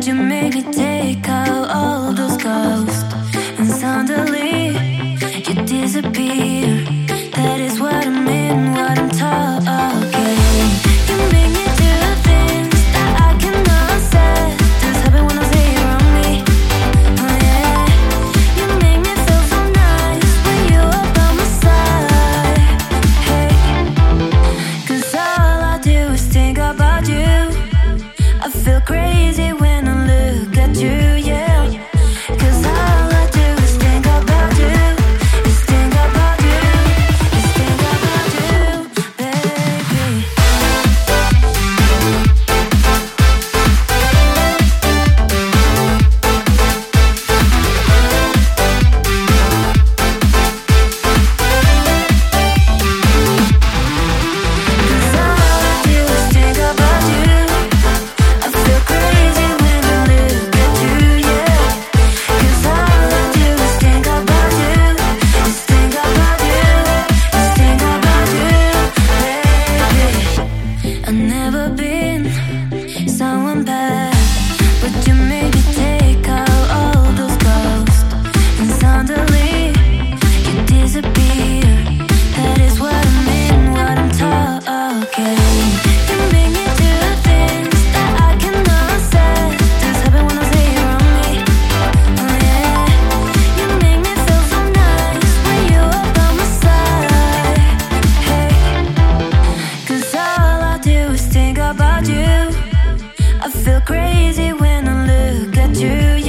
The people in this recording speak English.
Jamaica, take out all those ghosts. And suddenly, you disappear. That is what I mean, what I'm talking. You make me do things that I cannot say. Happen when I say me. Oh yeah. You make me feel so nice when you are by my side. All I do is think about you. I feel crazy. never been someone bad, but you crazy when I look at you.